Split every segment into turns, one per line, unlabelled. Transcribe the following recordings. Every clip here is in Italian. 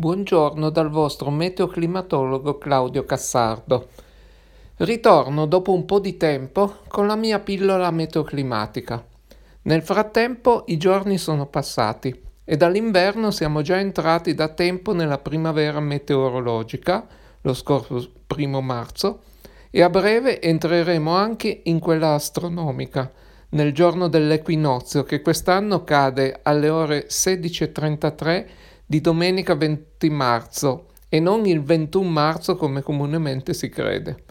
Buongiorno dal vostro meteoclimatologo Claudio Cassardo. Ritorno dopo un po' di tempo con la mia pillola meteoclimatica. Nel frattempo i giorni sono passati e dall'inverno siamo già entrati da tempo nella primavera meteorologica, lo scorso primo marzo, e a breve entreremo anche in quella astronomica, nel giorno dell'equinozio che quest'anno cade alle ore 16.33 di domenica 20 marzo e non il 21 marzo come comunemente si crede.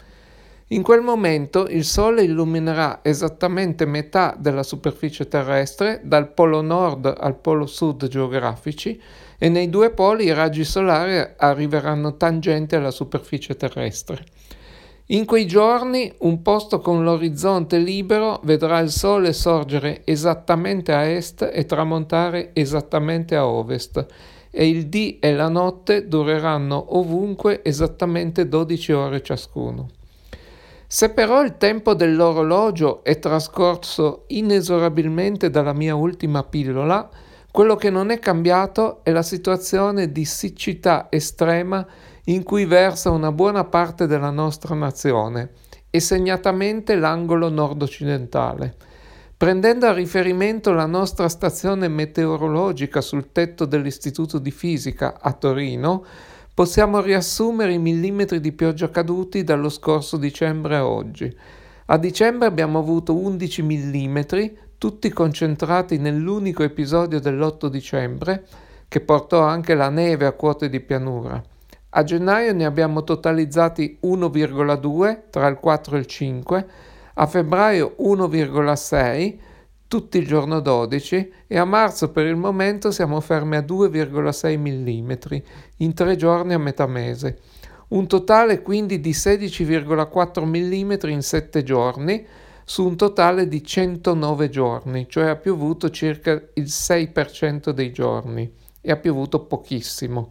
In quel momento il Sole illuminerà esattamente metà della superficie terrestre, dal polo nord al polo sud geografici, e nei due poli i raggi solari arriveranno tangenti alla superficie terrestre. In quei giorni un posto con l'orizzonte libero vedrà il Sole sorgere esattamente a est e tramontare esattamente a ovest e il dì e la notte dureranno ovunque esattamente 12 ore ciascuno. Se però il tempo dell'orologio è trascorso inesorabilmente dalla mia ultima pillola, quello che non è cambiato è la situazione di siccità estrema in cui versa una buona parte della nostra nazione e segnatamente l'angolo nord-occidentale. Prendendo a riferimento la nostra stazione meteorologica sul tetto dell'Istituto di Fisica a Torino, possiamo riassumere i millimetri di pioggia caduti dallo scorso dicembre a oggi. A dicembre abbiamo avuto 11 millimetri, tutti concentrati nell'unico episodio dell'8 dicembre, che portò anche la neve a quote di pianura. A gennaio ne abbiamo totalizzati 1,2 tra il 4 e il 5, a febbraio 1,6, tutti il giorno 12 e a marzo per il momento siamo fermi a 2,6 mm in tre giorni a metà mese. Un totale quindi di 16,4 mm in 7 giorni su un totale di 109 giorni, cioè ha piovuto circa il 6% dei giorni e ha piovuto pochissimo.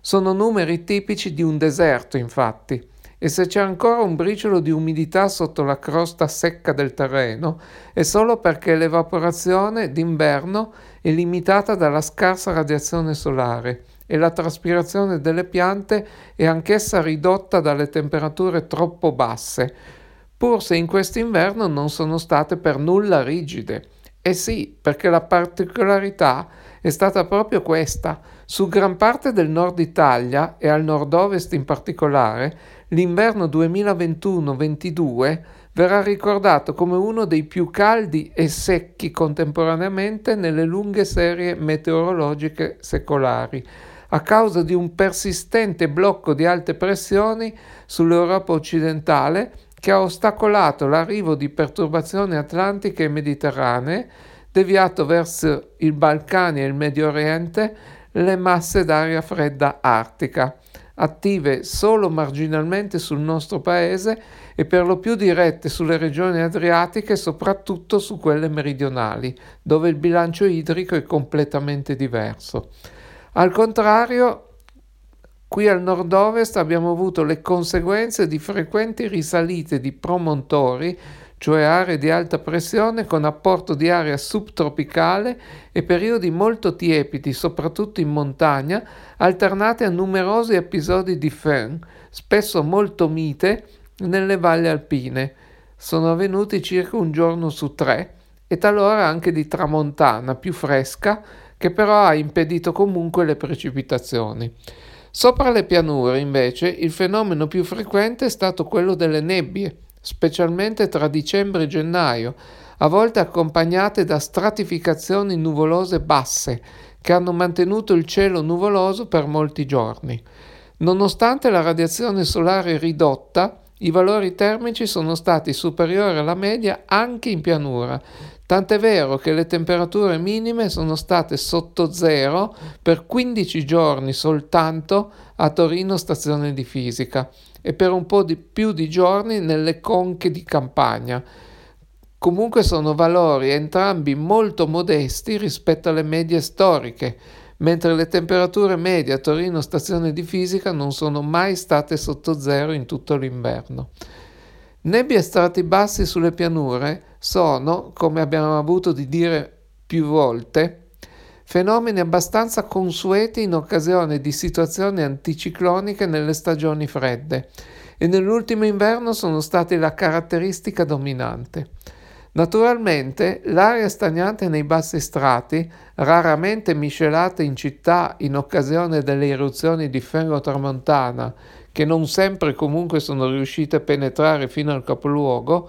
Sono numeri tipici di un deserto, infatti e se c'è ancora un briciolo di umidità sotto la crosta secca del terreno è solo perché l'evaporazione d'inverno è limitata dalla scarsa radiazione solare e la traspirazione delle piante è anch'essa ridotta dalle temperature troppo basse, pur se in quest'inverno non sono state per nulla rigide. E sì, perché la particolarità è stata proprio questa. Su gran parte del nord Italia e al nord-ovest in particolare, l'inverno 2021-22 verrà ricordato come uno dei più caldi e secchi contemporaneamente nelle lunghe serie meteorologiche secolari, a causa di un persistente blocco di alte pressioni sull'Europa occidentale che ha ostacolato l'arrivo di perturbazioni atlantiche e mediterranee, deviato verso i Balcani e il Medio Oriente le masse d'aria fredda artica attive solo marginalmente sul nostro paese e per lo più dirette sulle regioni adriatiche soprattutto su quelle meridionali, dove il bilancio idrico è completamente diverso. Al contrario, Qui al nord-ovest abbiamo avuto le conseguenze di frequenti risalite di promontori cioè aree di alta pressione con apporto di aria subtropicale e periodi molto tiepidi, soprattutto in montagna, alternati a numerosi episodi di föhn, spesso molto mite, nelle valli alpine. Sono avvenuti circa un giorno su tre e talora anche di tramontana più fresca, che però ha impedito comunque le precipitazioni. Sopra le pianure, invece, il fenomeno più frequente è stato quello delle nebbie, specialmente tra dicembre e gennaio, a volte accompagnate da stratificazioni nuvolose basse che hanno mantenuto il cielo nuvoloso per molti giorni. Nonostante la radiazione solare ridotta, i valori termici sono stati superiori alla media anche in pianura, tant'è vero che le temperature minime sono state sotto zero per 15 giorni soltanto a Torino stazione di fisica e per un po' di più di giorni nelle conche di campagna. Comunque sono valori entrambi molto modesti rispetto alle medie storiche, mentre le temperature medie a Torino stazione di fisica non sono mai state sotto zero in tutto l'inverno. Nebbie e strati bassi sulle pianure sono, come abbiamo avuto di dire più volte, fenomeni abbastanza consueti in occasione di situazioni anticicloniche nelle stagioni fredde e nell'ultimo inverno sono stati la caratteristica dominante. Naturalmente l'aria stagnante nei bassi strati, raramente miscelata in città in occasione delle eruzioni di ferro tramontana, che non sempre comunque sono riuscite a penetrare fino al capoluogo,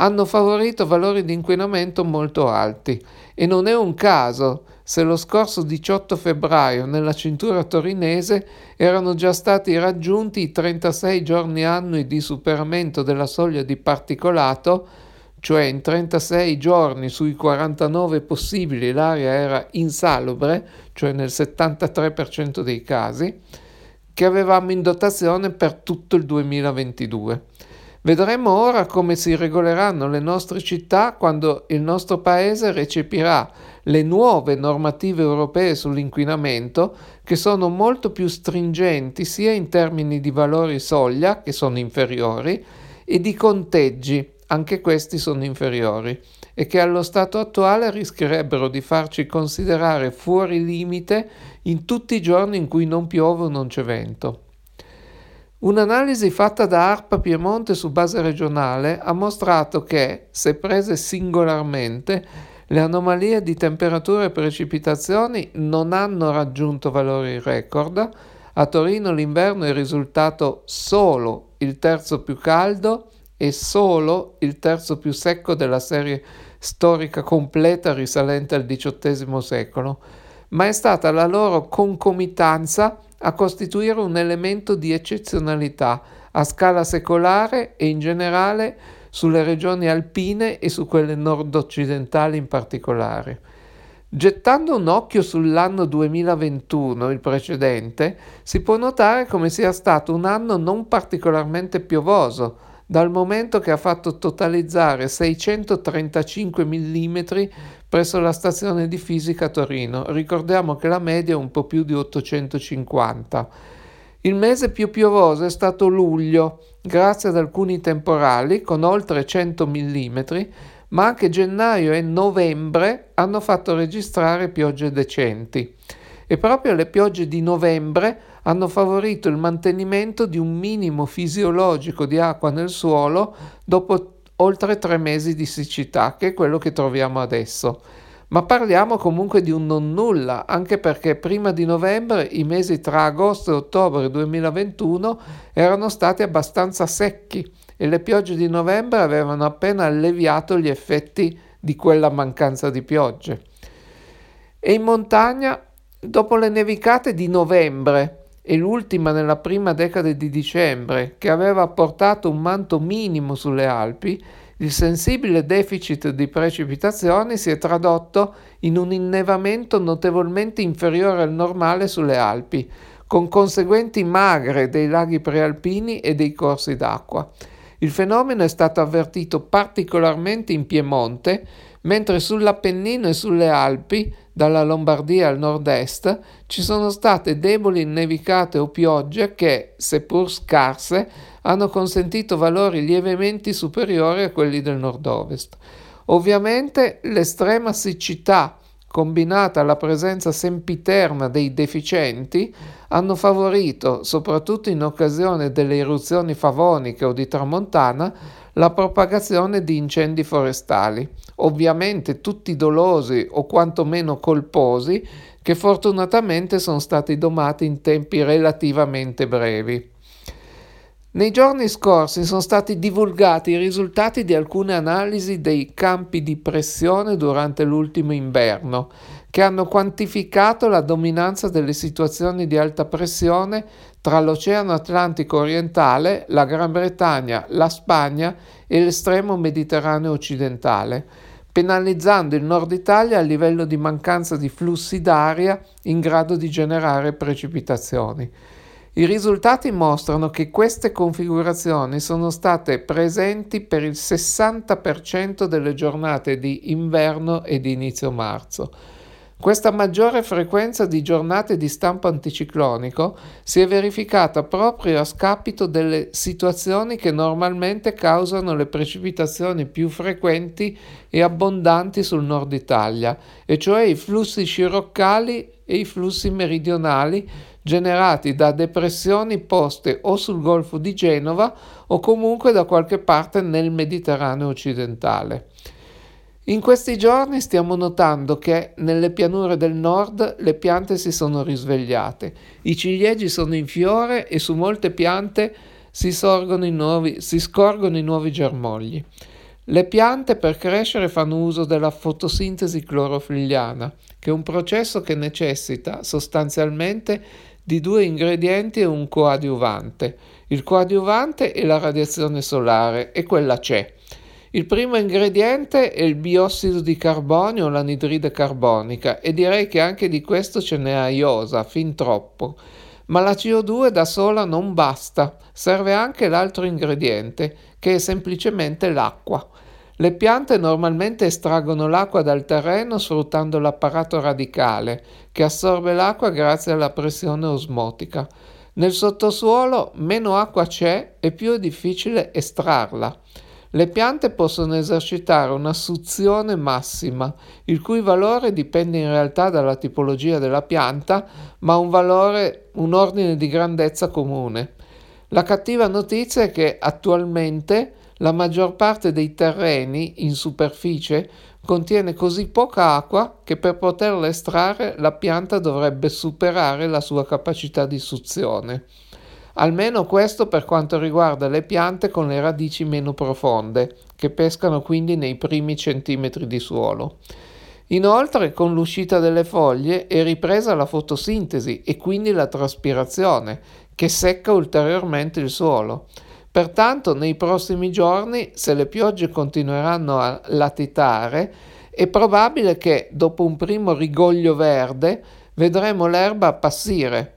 hanno favorito valori di inquinamento molto alti e non è un caso se lo scorso 18 febbraio nella cintura torinese erano già stati raggiunti i 36 giorni annui di superamento della soglia di particolato cioè in 36 giorni sui 49 possibili l'aria era insalubre, cioè nel 73% dei casi, che avevamo in dotazione per tutto il 2022. Vedremo ora come si regoleranno le nostre città quando il nostro Paese recepirà le nuove normative europee sull'inquinamento che sono molto più stringenti sia in termini di valori soglia, che sono inferiori, e di conteggi, anche questi sono inferiori e che allo stato attuale rischierebbero di farci considerare fuori limite in tutti i giorni in cui non piove o non c'è vento. Un'analisi fatta da ARPA Piemonte su base regionale ha mostrato che, se prese singolarmente, le anomalie di temperature e precipitazioni non hanno raggiunto valori record. A Torino l'inverno è risultato solo il terzo più caldo e solo il terzo più secco della serie storica completa risalente al XVIII secolo, ma è stata la loro concomitanza a costituire un elemento di eccezionalità a scala secolare e in generale sulle regioni alpine e su quelle nord-occidentali in particolare. Gettando un occhio sull'anno 2021, il precedente, si può notare come sia stato un anno non particolarmente piovoso, dal momento che ha fatto totalizzare 635 mm presso la stazione di fisica Torino. Ricordiamo che la media è un po' più di 850. Il mese più piovoso è stato luglio, grazie ad alcuni temporali con oltre 100 mm, ma anche gennaio e novembre hanno fatto registrare piogge decenti. E proprio le piogge di novembre hanno favorito il mantenimento di un minimo fisiologico di acqua nel suolo dopo oltre tre mesi di siccità, che è quello che troviamo adesso. Ma parliamo comunque di un non nulla, anche perché prima di novembre i mesi tra agosto e ottobre 2021 erano stati abbastanza secchi e le piogge di novembre avevano appena alleviato gli effetti di quella mancanza di piogge. E in montagna, dopo le nevicate di novembre, e l'ultima nella prima decade di dicembre, che aveva portato un manto minimo sulle Alpi, il sensibile deficit di precipitazioni si è tradotto in un innevamento notevolmente inferiore al normale sulle Alpi, con conseguenti magre dei laghi prealpini e dei corsi d'acqua. Il fenomeno è stato avvertito particolarmente in Piemonte, mentre sull'Appennino e sulle Alpi dalla Lombardia al nord-est ci sono state deboli nevicate o piogge che, seppur scarse, hanno consentito valori lievemente superiori a quelli del nord-ovest. Ovviamente l'estrema siccità combinata alla presenza sempiterna dei deficienti hanno favorito, soprattutto in occasione delle eruzioni favoniche o di tramontana, la propagazione di incendi forestali, ovviamente tutti dolosi o quantomeno colposi, che fortunatamente sono stati domati in tempi relativamente brevi. Nei giorni scorsi sono stati divulgati i risultati di alcune analisi dei campi di pressione durante l'ultimo inverno, che hanno quantificato la dominanza delle situazioni di alta pressione tra l'Oceano Atlantico orientale, la Gran Bretagna, la Spagna e l'estremo Mediterraneo occidentale, penalizzando il nord Italia a livello di mancanza di flussi d'aria in grado di generare precipitazioni. I risultati mostrano che queste configurazioni sono state presenti per il 60% delle giornate di inverno e di inizio marzo. Questa maggiore frequenza di giornate di stampo anticiclonico si è verificata proprio a scapito delle situazioni che normalmente causano le precipitazioni più frequenti e abbondanti sul nord Italia, e cioè i flussi sciroccali e i flussi meridionali generati da depressioni poste o sul Golfo di Genova o comunque da qualche parte nel Mediterraneo occidentale. In questi giorni stiamo notando che nelle pianure del nord le piante si sono risvegliate, i ciliegi sono in fiore e su molte piante si, nuovi, si scorgono i nuovi germogli. Le piante per crescere fanno uso della fotosintesi clorofilliana, che è un processo che necessita sostanzialmente di due ingredienti e un coadiuvante. Il coadiuvante è la radiazione solare e quella c'è. Il primo ingrediente è il biossido di carbonio l'anidride carbonica e direi che anche di questo ce n'è a iosa, fin troppo. Ma la CO2 da sola non basta, serve anche l'altro ingrediente, che è semplicemente l'acqua. Le piante normalmente estraggono l'acqua dal terreno sfruttando l'apparato radicale, che assorbe l'acqua grazie alla pressione osmotica. Nel sottosuolo meno acqua c'è e più è difficile estrarla. Le piante possono esercitare una suzione massima, il cui valore dipende in realtà dalla tipologia della pianta, ma un valore, un ordine di grandezza comune. La cattiva notizia è che attualmente la maggior parte dei terreni in superficie contiene così poca acqua che per poterla estrarre la pianta dovrebbe superare la sua capacità di suzione. Almeno questo per quanto riguarda le piante con le radici meno profonde, che pescano quindi nei primi centimetri di suolo. Inoltre, con l'uscita delle foglie è ripresa la fotosintesi e quindi la traspirazione, che secca ulteriormente il suolo. Pertanto, nei prossimi giorni, se le piogge continueranno a latitare, è probabile che, dopo un primo rigoglio verde, vedremo l'erba appassire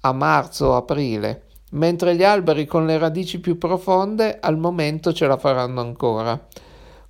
a marzo o aprile, mentre gli alberi con le radici più profonde al momento ce la faranno ancora.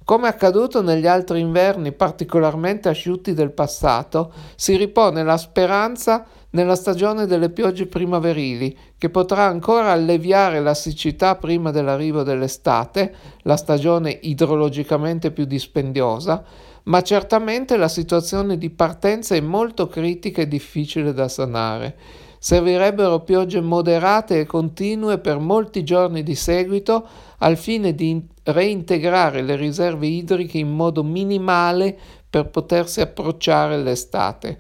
Come accaduto negli altri inverni particolarmente asciutti del passato, si ripone la speranza nella stagione delle piogge primaverili, che potrà ancora alleviare la siccità prima dell'arrivo dell'estate, la stagione idrologicamente più dispendiosa, ma certamente la situazione di partenza è molto critica e difficile da sanare. Servirebbero piogge moderate e continue per molti giorni di seguito al fine di reintegrare le riserve idriche in modo minimale per potersi approcciare l'estate.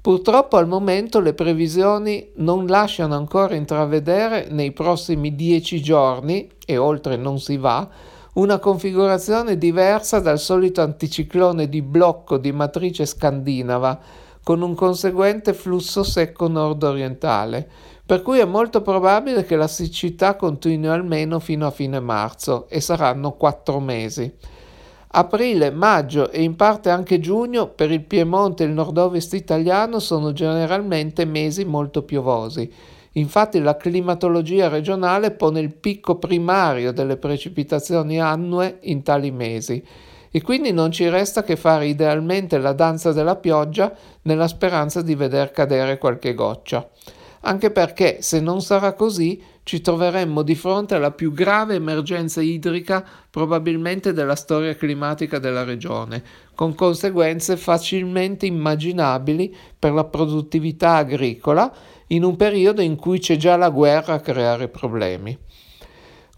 Purtroppo al momento le previsioni non lasciano ancora intravedere nei prossimi dieci giorni, e oltre non si va, una configurazione diversa dal solito anticiclone di blocco di matrice scandinava, con un conseguente flusso secco nord-orientale, per cui è molto probabile che la siccità continui almeno fino a fine marzo e saranno quattro mesi. Aprile, maggio e in parte anche giugno per il Piemonte e il nord-ovest italiano sono generalmente mesi molto piovosi. Infatti la climatologia regionale pone il picco primario delle precipitazioni annue in tali mesi e quindi non ci resta che fare idealmente la danza della pioggia nella speranza di veder cadere qualche goccia. Anche perché se non sarà così ci troveremmo di fronte alla più grave emergenza idrica probabilmente della storia climatica della regione, con conseguenze facilmente immaginabili per la produttività agricola in un periodo in cui c'è già la guerra a creare problemi.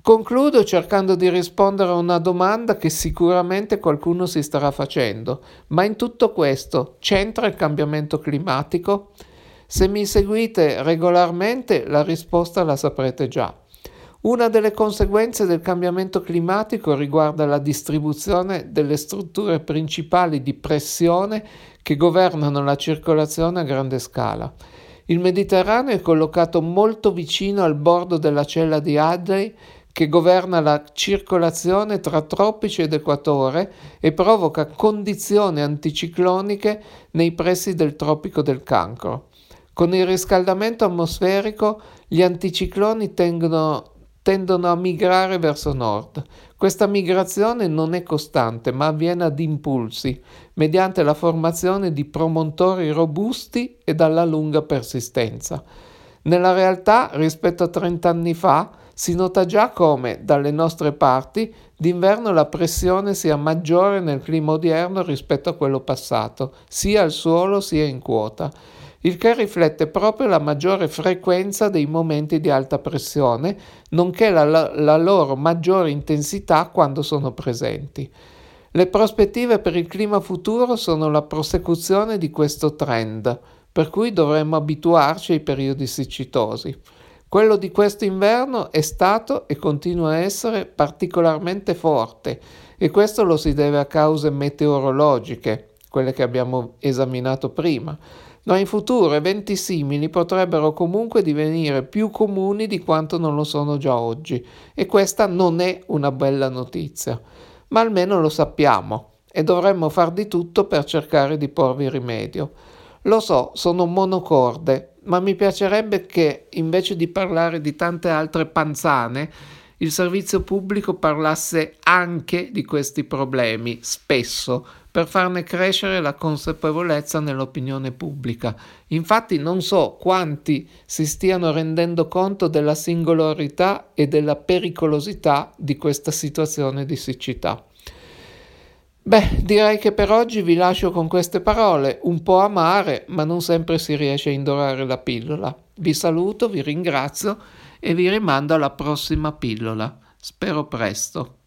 Concludo cercando di rispondere a una domanda che sicuramente qualcuno si starà facendo, ma in tutto questo c'entra il cambiamento climatico? Se mi seguite regolarmente la risposta la saprete già. Una delle conseguenze del cambiamento climatico riguarda la distribuzione delle strutture principali di pressione che governano la circolazione a grande scala. Il Mediterraneo è collocato molto vicino al bordo della cella di Hadley che governa la circolazione tra tropici ed equatore e provoca condizioni anticicloniche nei pressi del tropico del cancro. Con il riscaldamento atmosferico gli anticicloni tendono, tendono a migrare verso nord. Questa migrazione non è costante, ma avviene ad impulsi, mediante la formazione di promontori robusti e dalla lunga persistenza. Nella realtà, rispetto a 30 anni fa, si nota già come, dalle nostre parti, d'inverno la pressione sia maggiore nel clima odierno rispetto a quello passato, sia al suolo sia in quota il che riflette proprio la maggiore frequenza dei momenti di alta pressione, nonché la, la loro maggiore intensità quando sono presenti. Le prospettive per il clima futuro sono la prosecuzione di questo trend, per cui dovremmo abituarci ai periodi siccitosi. Quello di questo inverno è stato e continua a essere particolarmente forte e questo lo si deve a cause meteorologiche, quelle che abbiamo esaminato prima, ma in futuro eventi simili potrebbero comunque divenire più comuni di quanto non lo sono già oggi e questa non è una bella notizia, ma almeno lo sappiamo e dovremmo far di tutto per cercare di porvi rimedio. Lo so, sono monocorde, ma mi piacerebbe che invece di parlare di tante altre panzane, il servizio pubblico parlasse anche di questi problemi, spesso, per farne crescere la consapevolezza nell'opinione pubblica. Infatti non so quanti si stiano rendendo conto della singolarità e della pericolosità di questa situazione di siccità. Beh, direi che per oggi vi lascio con queste parole, un po' amare, ma non sempre si riesce a indorare la pillola. Vi saluto, vi ringrazio e vi rimando alla prossima pillola. Spero presto.